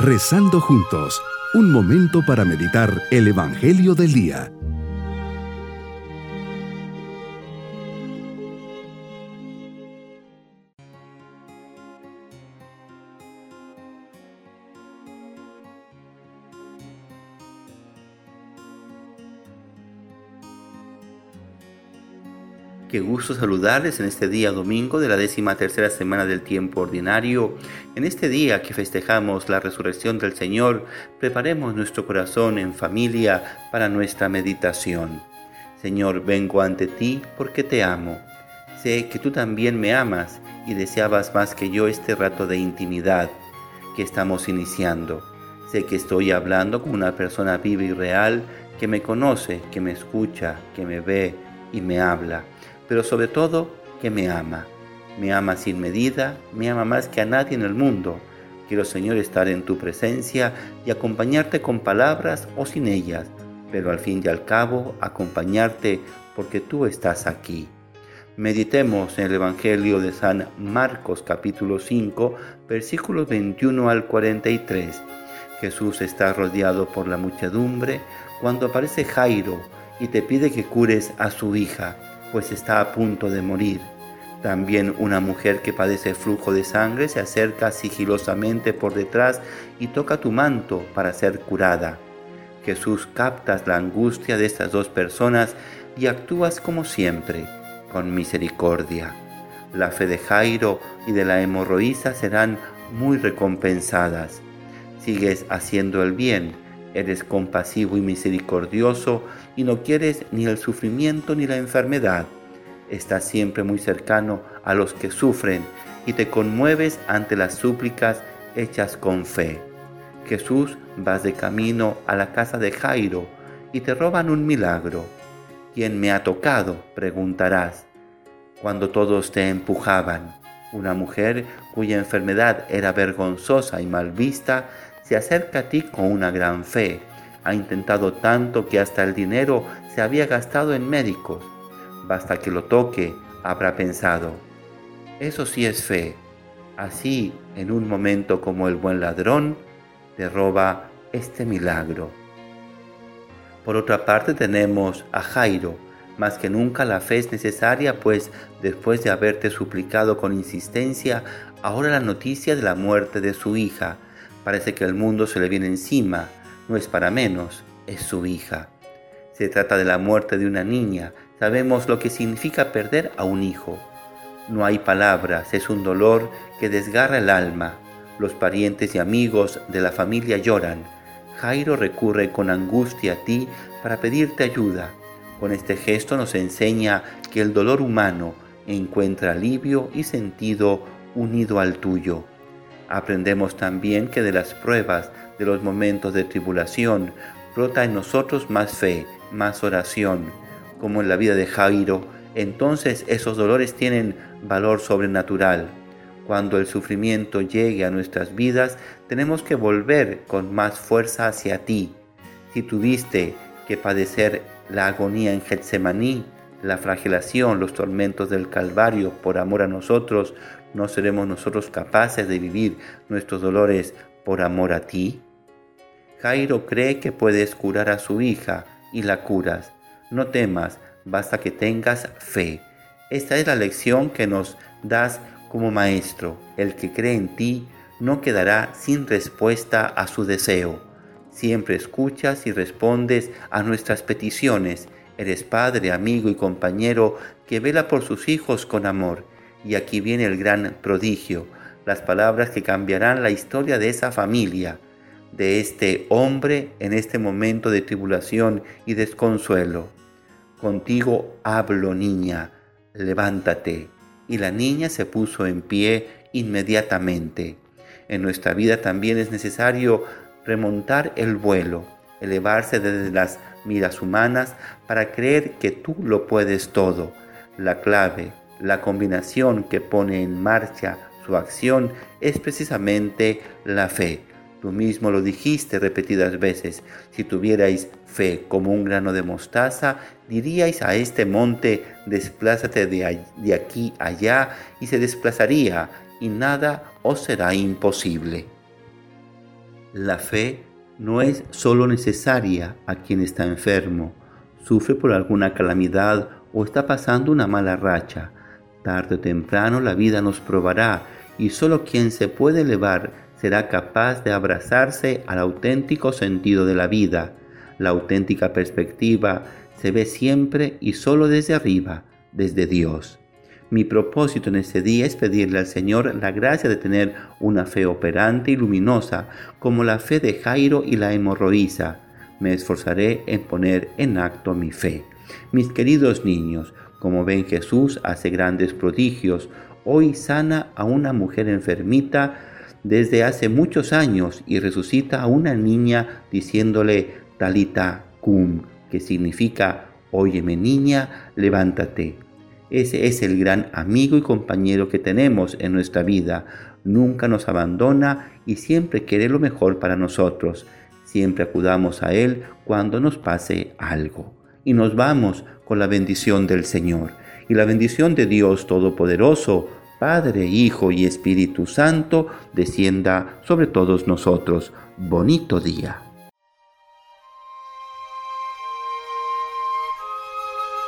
Rezando juntos, un momento para meditar el Evangelio del Día. Qué gusto saludarles en este día domingo de la décima tercera semana del tiempo ordinario. En este día que festejamos la resurrección del Señor, preparemos nuestro corazón en familia para nuestra meditación. Señor, vengo ante ti porque te amo. Sé que tú también me amas y deseabas más que yo este rato de intimidad que estamos iniciando. Sé que estoy hablando con una persona viva y real que me conoce, que me escucha, que me ve y me habla pero sobre todo que me ama. Me ama sin medida, me ama más que a nadie en el mundo. Quiero, Señor, estar en tu presencia y acompañarte con palabras o sin ellas, pero al fin y al cabo acompañarte porque tú estás aquí. Meditemos en el Evangelio de San Marcos capítulo 5, versículos 21 al 43. Jesús está rodeado por la muchedumbre cuando aparece Jairo y te pide que cures a su hija pues está a punto de morir. También una mujer que padece flujo de sangre se acerca sigilosamente por detrás y toca tu manto para ser curada. Jesús captas la angustia de estas dos personas y actúas como siempre, con misericordia. La fe de Jairo y de la hemorroísa serán muy recompensadas. Sigues haciendo el bien Eres compasivo y misericordioso y no quieres ni el sufrimiento ni la enfermedad. Estás siempre muy cercano a los que sufren y te conmueves ante las súplicas hechas con fe. Jesús, vas de camino a la casa de Jairo y te roban un milagro. ¿Quién me ha tocado? preguntarás. Cuando todos te empujaban, una mujer cuya enfermedad era vergonzosa y mal vista se acerca a ti con una gran fe. Ha intentado tanto que hasta el dinero se había gastado en médicos. Basta que lo toque, habrá pensado. Eso sí es fe. Así, en un momento como el buen ladrón, te roba este milagro. Por otra parte tenemos a Jairo. Más que nunca la fe es necesaria, pues después de haberte suplicado con insistencia, ahora la noticia de la muerte de su hija Parece que el mundo se le viene encima, no es para menos, es su hija. Se trata de la muerte de una niña, sabemos lo que significa perder a un hijo. No hay palabras, es un dolor que desgarra el alma. Los parientes y amigos de la familia lloran. Jairo recurre con angustia a ti para pedirte ayuda. Con este gesto nos enseña que el dolor humano encuentra alivio y sentido unido al tuyo. Aprendemos también que de las pruebas, de los momentos de tribulación, brota en nosotros más fe, más oración, como en la vida de Jairo. Entonces esos dolores tienen valor sobrenatural. Cuando el sufrimiento llegue a nuestras vidas, tenemos que volver con más fuerza hacia ti. Si tuviste que padecer la agonía en Getsemaní, la flagelación, los tormentos del Calvario por amor a nosotros, ¿no seremos nosotros capaces de vivir nuestros dolores por amor a ti? Jairo cree que puedes curar a su hija y la curas. No temas, basta que tengas fe. Esta es la lección que nos das como maestro. El que cree en ti no quedará sin respuesta a su deseo. Siempre escuchas y respondes a nuestras peticiones Eres padre, amigo y compañero que vela por sus hijos con amor. Y aquí viene el gran prodigio, las palabras que cambiarán la historia de esa familia, de este hombre en este momento de tribulación y desconsuelo. Contigo hablo, niña, levántate. Y la niña se puso en pie inmediatamente. En nuestra vida también es necesario remontar el vuelo, elevarse desde las miras humanas para creer que tú lo puedes todo. La clave, la combinación que pone en marcha su acción es precisamente la fe. Tú mismo lo dijiste repetidas veces. Si tuvierais fe como un grano de mostaza, diríais a este monte, desplázate de, aquí allá, y se desplazaría, y nada os será imposible. La fe no es solo necesaria a quien está enfermo, sufre por alguna calamidad o está pasando una mala racha. Tarde o temprano la vida nos probará y solo quien se puede elevar será capaz de abrazarse al auténtico sentido de la vida. La auténtica perspectiva se ve siempre y solo desde arriba, desde Dios. Mi propósito en este día es pedirle al Señor la gracia de tener una fe operante y luminosa, como la fe de Jairo y la hemorroísa. Me esforzaré en poner en acto mi fe. Mis queridos niños, como ven Jesús hace grandes prodigios, hoy sana a una mujer enfermita desde hace muchos años y resucita a una niña diciéndole talita cum, que significa, óyeme niña, levántate. Ese es el gran amigo y compañero que tenemos en nuestra vida. Nunca nos abandona y siempre quiere lo mejor para nosotros. Siempre acudamos a Él cuando nos pase algo. Y nos vamos con la bendición del Señor. Y la bendición de Dios Todopoderoso, Padre, Hijo y Espíritu Santo, descienda sobre todos nosotros. Bonito día.